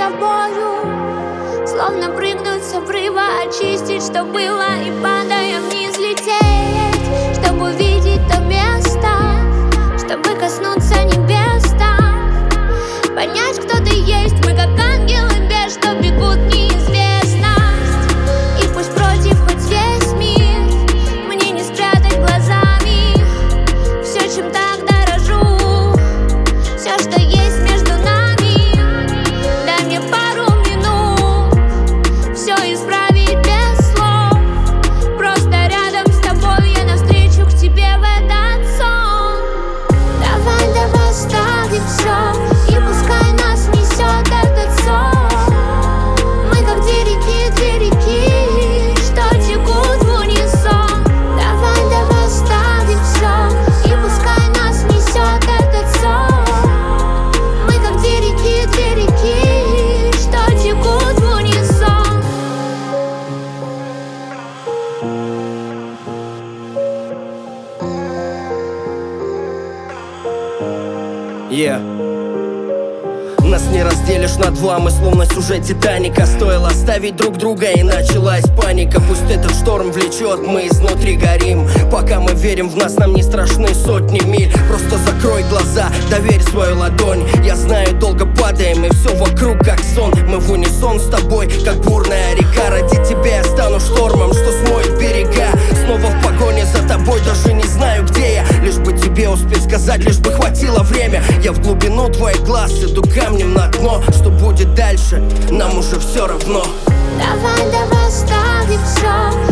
тобою Словно прыгнуть с обрыва, очистить, что было И падая вниз Yeah. Нас не разделишь на два, мы словно сюжет Титаника Стоило оставить друг друга и началась паника. Пусть этот шторм влечет, мы изнутри горим. Пока мы верим в нас, нам не страшны сотни миль. Просто закрой глаза, доверь свою ладонь. Я знаю, долго падаем и все вокруг как сон. Мы в унисон с тобой, как бурная река. Ради тебя я стану штормом, что сказать, лишь бы хватило время. Я в глубину твоих глаз иду камнем на дно. Что будет дальше, нам уже все равно. Давай, давай оставим все